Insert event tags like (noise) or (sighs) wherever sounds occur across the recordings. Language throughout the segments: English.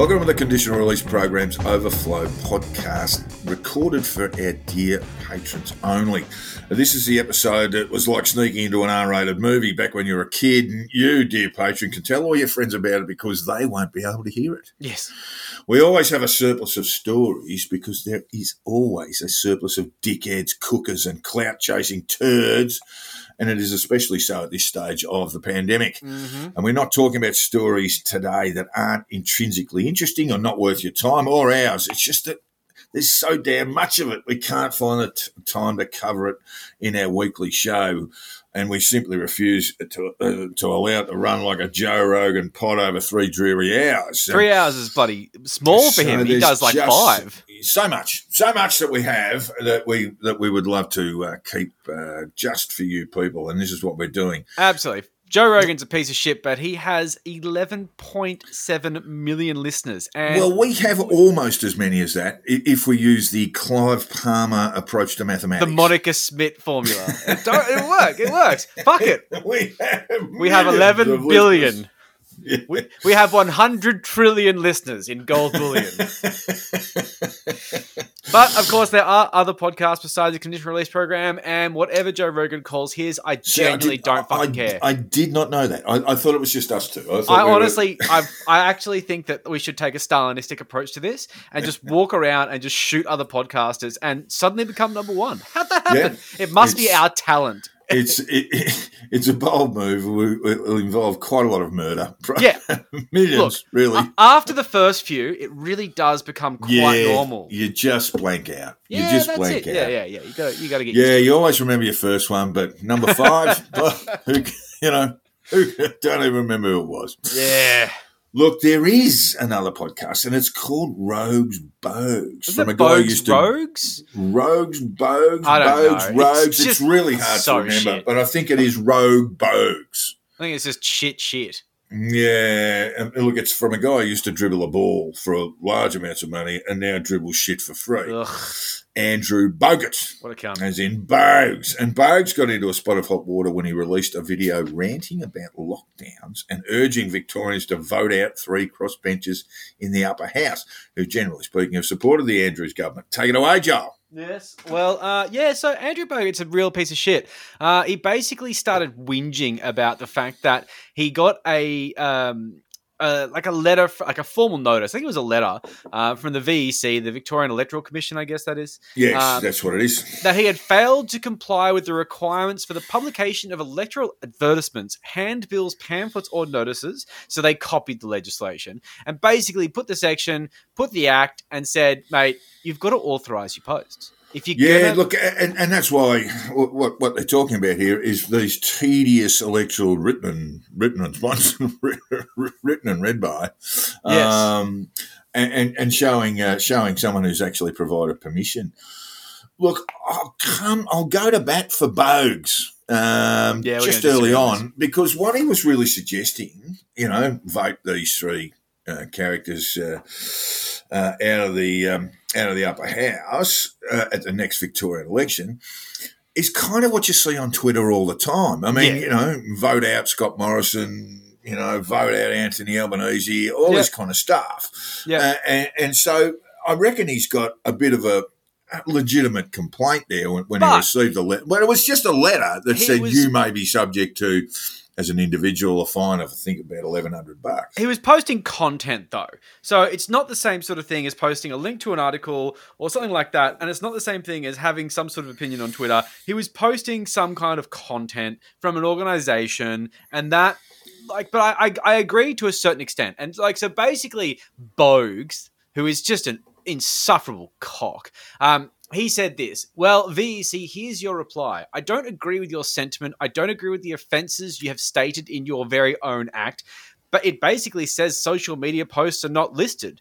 Welcome to the Conditional Release Program's Overflow podcast, recorded for our dear patrons only. This is the episode that was like sneaking into an R rated movie back when you were a kid, and you, dear patron, can tell all your friends about it because they won't be able to hear it. Yes. We always have a surplus of stories because there is always a surplus of dickheads, cookers, and clout chasing turds and it is especially so at this stage of the pandemic. Mm-hmm. And we're not talking about stories today that aren't intrinsically interesting or not worth your time or ours. It's just that there's so damn much of it. We can't find the t- time to cover it in our weekly show. And we simply refuse to uh, to allow it to run like a Joe Rogan pod over three dreary hours. And Three hours is bloody small for him. He does like just five. So much, so much that we have that we that we would love to uh, keep uh, just for you people, and this is what we're doing. Absolutely. Joe Rogan's a piece of shit, but he has 11.7 million listeners. And Well, we have almost as many as that if we use the Clive Palmer approach to mathematics. the. Monica Smith formula. it, it works. It works. Fuck it. (laughs) we have, We have millions 11 of billion. listeners. Yeah. We, we have 100 trillion listeners in gold bullion. (laughs) But of course, there are other podcasts besides the conditional release program, and whatever Joe Rogan calls his, I See, I genuinely did- don't fucking I, care. I did not know that. I, I thought it was just us two. I, I we were- honestly, I, I actually think that we should take a Stalinistic approach to this and just (laughs) walk around and just shoot other podcasters and suddenly become number one. How'd that happen? it must be our talent. It's it, it's a bold move. It will involve quite a lot of murder. (laughs) Yeah. millions, Look, really. After the first few, it really does become quite yeah, normal. You just blank out. Yeah, you just that's blank it. out. Yeah, yeah, yeah. You got, you got to get. Yeah, you always remember your first one, but number five, (laughs) who, you know, who, (laughs) don't even remember who it was. Yeah. Look, there is another podcast, and it's called Rogues Bogues. Is from it a guy Bogues used to Rogues? Rogues Bogues I don't Bogues know. Rogues. It's, just really hard so to remember, shit. but I think it is Rogue Bogues. I think it's just shit, shit. Yeah, and look, it's from a guy who used to dribble a ball for large amounts of money and now dribbles shit for free. Ugh, Andrew Bogut. what a cunt. as in Bogues. And Bogues got into a spot of hot water when he released a video ranting about lockdowns and urging Victorians to vote out three crossbenchers in the upper house, who, generally speaking, have supported the Andrews government. Take it away, Joel. Yes. Well, uh, yeah. So Andrew Bogut's a real piece of shit. Uh, he basically started whinging about the fact that he got a um, uh, like a letter, like a formal notice. I think it was a letter uh, from the VEC, the Victorian Electoral Commission, I guess that is, Yes, Um, that's what it is. that he had failed to comply with the requirements for the publication of electoral advertisements, handbills, pamphlets, or notices. So they copied the legislation and basically put the section, put the act, and said, "Mate, you've got to authorise your posts." If you're Yeah, gonna, look, and, and that's why what, what they're talking about here is these tedious electoral written and written and written and read by, Yes. um, and, and and showing uh, showing someone who's actually provided permission. Look, I'll come. I'll go to bat for Bogues. Um, Yeah, just early on on because what he was really suggesting, you know, vote these three uh, characters uh, uh, out of the um, out of the upper house uh, at the next Victorian election is kind of what you see on Twitter all the time. I mean, Yeah. you know, vote out Scott Morrison, you know, vote out Anthony Albanese, all this kind of stuff. Yeah. Uh, and, and so I reckon he's got a bit of a legitimate complaint there when, when he received the letter. But it was just a letter that said was- you may be subject to, as an individual, a fine of I think about eleven hundred bucks. He was posting content though. So it's not the same sort of thing as posting a link to an article or something like that. And it's not the same thing as having some sort of opinion on Twitter. He was posting some kind of content from an organization and that like but I, I, I agree to a certain extent. And like so basically Bogues, who is just an insufferable cock, um, he said this. Well, VEC, here's your reply. I don't agree with your sentiment. I don't agree with the offences you have stated in your very own act but it basically says social media posts are not listed.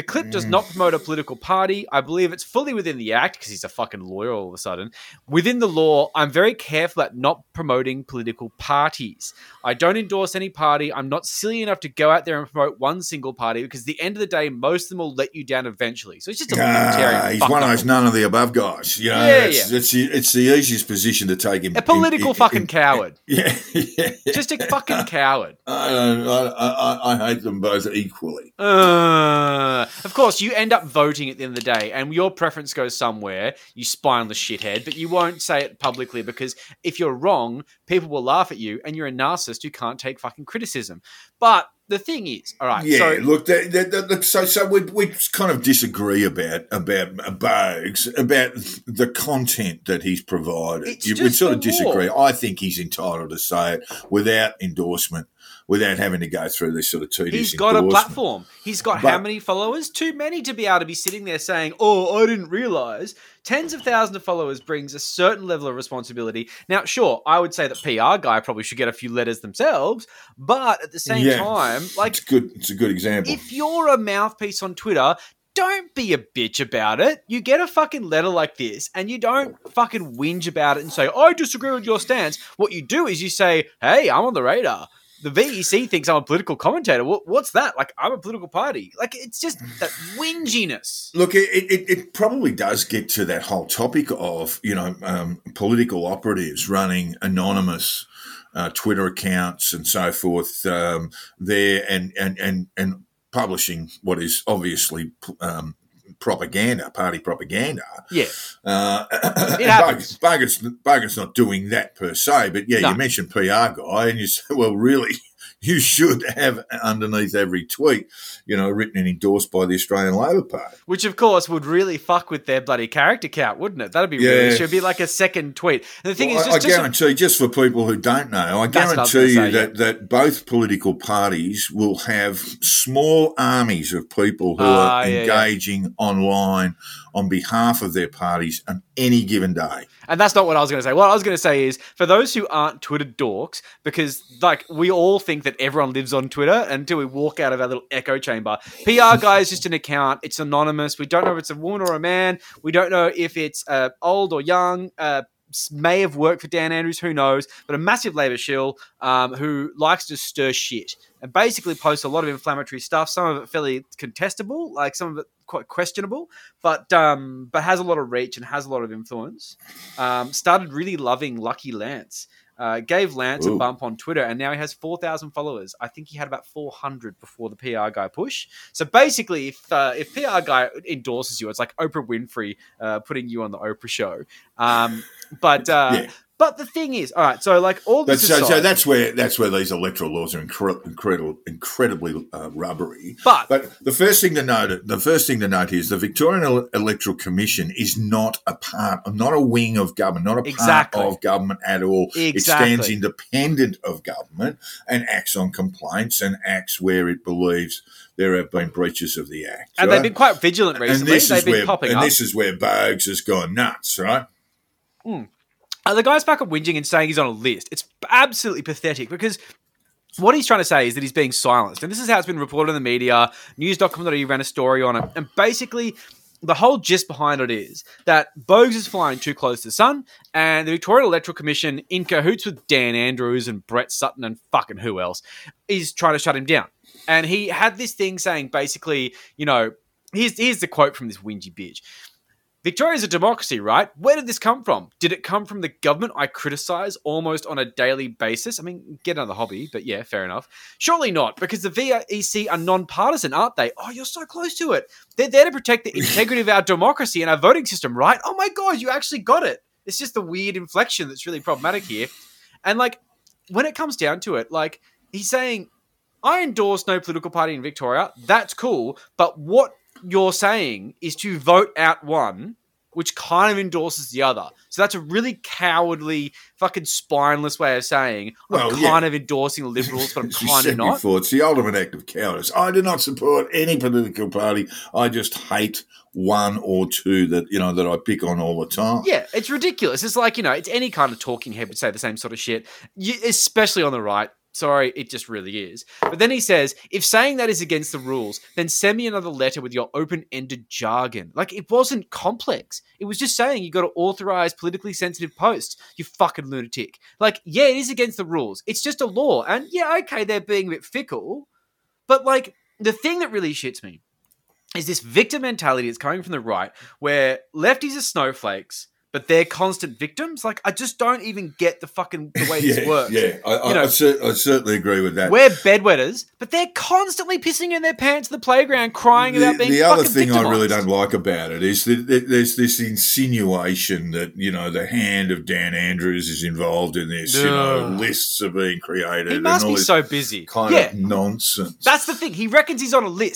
The clip does not promote a political party. I believe it's fully within the act because he's a fucking lawyer all of a sudden. Within the law, I'm very careful at not promoting political parties. I don't endorse any party. I'm not silly enough to go out there and promote one single party because at the end of the day, most of them will let you down eventually. So it's just a libertarian. Ah, he's one of those none of the above guys. You know, Yeah, it's, yeah. It's, the, it's the easiest position to take him. A political fucking coward. (laughs) Yeah, yeah. Just a fucking coward. I, I, I, I hate them both equally. Uh, of course, you end up voting at the end of the day, and your preference goes somewhere. You spineless shithead, but you won't say it publicly because if you're wrong, people will laugh at you, and you're a narcissist who can't take fucking criticism. But the thing is, all right, Yeah, so look, that, that, that, so so we we kind of disagree about about Bogues about the content that he's provided. It's You- we sort of disagree. I think he's entitled to say it without endorsement, without having to go through this sort of tedious. He's got a platform. He's got how many followers? Too many to be able to be sitting there saying, "Oh, I didn't realize." Tens of thousands of followers brings a certain level of responsibility. Now, sure, I would say that PR guy probably should get a few letters themselves, but at the same Yeah. time, like It's good. It's a good example. if you're a mouthpiece on Twitter, don't be a bitch about it. You get a fucking letter like this and you don't fucking whinge about it and say, I disagree with your stance. What you do is you say, hey, I'm on the radar. The VEC thinks I'm a political commentator. What, what's that? Like, I'm a political party. Like, it's just (sighs) that whinginess. Look, it, it, it probably does get to that whole topic of you know um, political operatives running anonymous uh, Twitter accounts and so forth um, there, and and and and publishing what is obviously um, propaganda, party propaganda. Yeah. Uh, It (coughs) happens. Bargain's, Bargain's not doing that per se, but yeah, No. you mentioned PR guy, and you say, well, really, you should have underneath every tweet, you know, written and endorsed by the Australian Labor Party. Which, of course, would really fuck with their bloody character count, wouldn't it? That'd be really. Yeah. It should be like a second tweet. And the thing Well, is, I, just, I just guarantee, just for people who don't know, I That's what I was guarantee you say, that, that both political parties will have small armies of people who Ah, are yeah, yeah. engaging online on behalf of their parties on any given day. And that's not what I was going to say. What I was going to say is for those who aren't Twitter dorks, because like we all think that everyone lives on Twitter until we walk out of our little echo chamber. PR guy is just an account. It's anonymous. We don't know if it's a woman or a man. We don't know if it's uh, old or young. Uh, may have worked for Dan Andrews, who knows? But a massive Labour shill um, who likes to stir shit and basically posts a lot of inflammatory stuff. Some of it fairly contestable, like some of it quite questionable, but um, but has a lot of reach and has a lot of influence. Um, started really loving Lucky Lance. Uh, gave Lance a bump on Twitter, and now he has four thousand followers. I think he had about four hundred before the PR guy push. So basically, if uh, if PR guy endorses you, it's like Oprah Winfrey uh, putting you on the Oprah show. Um, but uh, (laughs) Yeah. But the thing is, all right. So like all this so, aside, so that's where that's where these electoral laws are incre- incredible, incredibly uh, rubbery. but But the first thing to note, the first thing to note is the Victorian Electoral Commission is not a part, not a wing of government, not a Exactly. part of government at all. It stands independent of government and acts on complaints and acts where it believes there have been breaches of the act. and right? they've been quite vigilant and recently. this They've is been where popping and up. this is where Bogues has gone nuts, right? Uh, the guy's back up whinging and saying he's on a list. It's absolutely pathetic because what he's trying to say is that he's being silenced. And this is how it's been reported in the media. News.com.au ran a story on it. And basically, the whole gist behind it is that Bogues is flying too close to the sun, and the Victorian Electoral Commission, in cahoots with Dan Andrews and Brett Sutton and fucking who else, is trying to shut him down. And he had this thing saying basically, you know, here's, here's the quote from this whingy bitch. Victoria's a democracy, right? Where did this come from? Did it come from the government I criticize almost on a daily basis? I mean, get another hobby, but yeah, fair enough. Surely not, because the VEC are non-partisan, aren't they? Oh, you're so close to it. They're there to protect the integrity of our democracy and our voting system, right? Oh my god, you actually got it. It's just the weird inflection that's really problematic here. And like, when it comes down to it, like he's saying, I endorse no political party in Victoria. That's cool, but what you're saying is to vote out one which kind of endorses the other. So that's a really cowardly, fucking spineless way of saying Well, I'm yeah. kind of endorsing the Liberals, but I'm (laughs) kind of not. Before, it's the ultimate act of cowardice. I do not support any political party. I just hate one or two that you know that I pick on all the time. Yeah, it's ridiculous. It's like, you know, it's any kind of talking head would say the same sort of shit, you, especially on the right. Sorry, it just really is. But then he says, if saying that is against the rules, then send me another letter with your open ended jargon. Like, it wasn't complex. It was just saying you got to authorize politically sensitive posts, you fucking lunatic. Like, yeah, it is against the rules. It's just a law. And yeah, okay, they're being a bit fickle. But, like, the thing that really shits me is this victim mentality that's coming from the right, where lefties are snowflakes but they're constant victims. Like I just don't even get the fucking the way (laughs) yeah, this works. Yeah, I, I, know, I, cer- I, certainly agree with that. We're bedwetters, but they're constantly pissing in their pants at the playground, crying the, about being. The other thing victimized. I really don't like about it is that there's this insinuation that you know the hand of Dan Andrews is involved in this. You know, lists are being created. He and must all be so busy. kind yeah, of nonsense. that's the thing. He reckons he's on a list.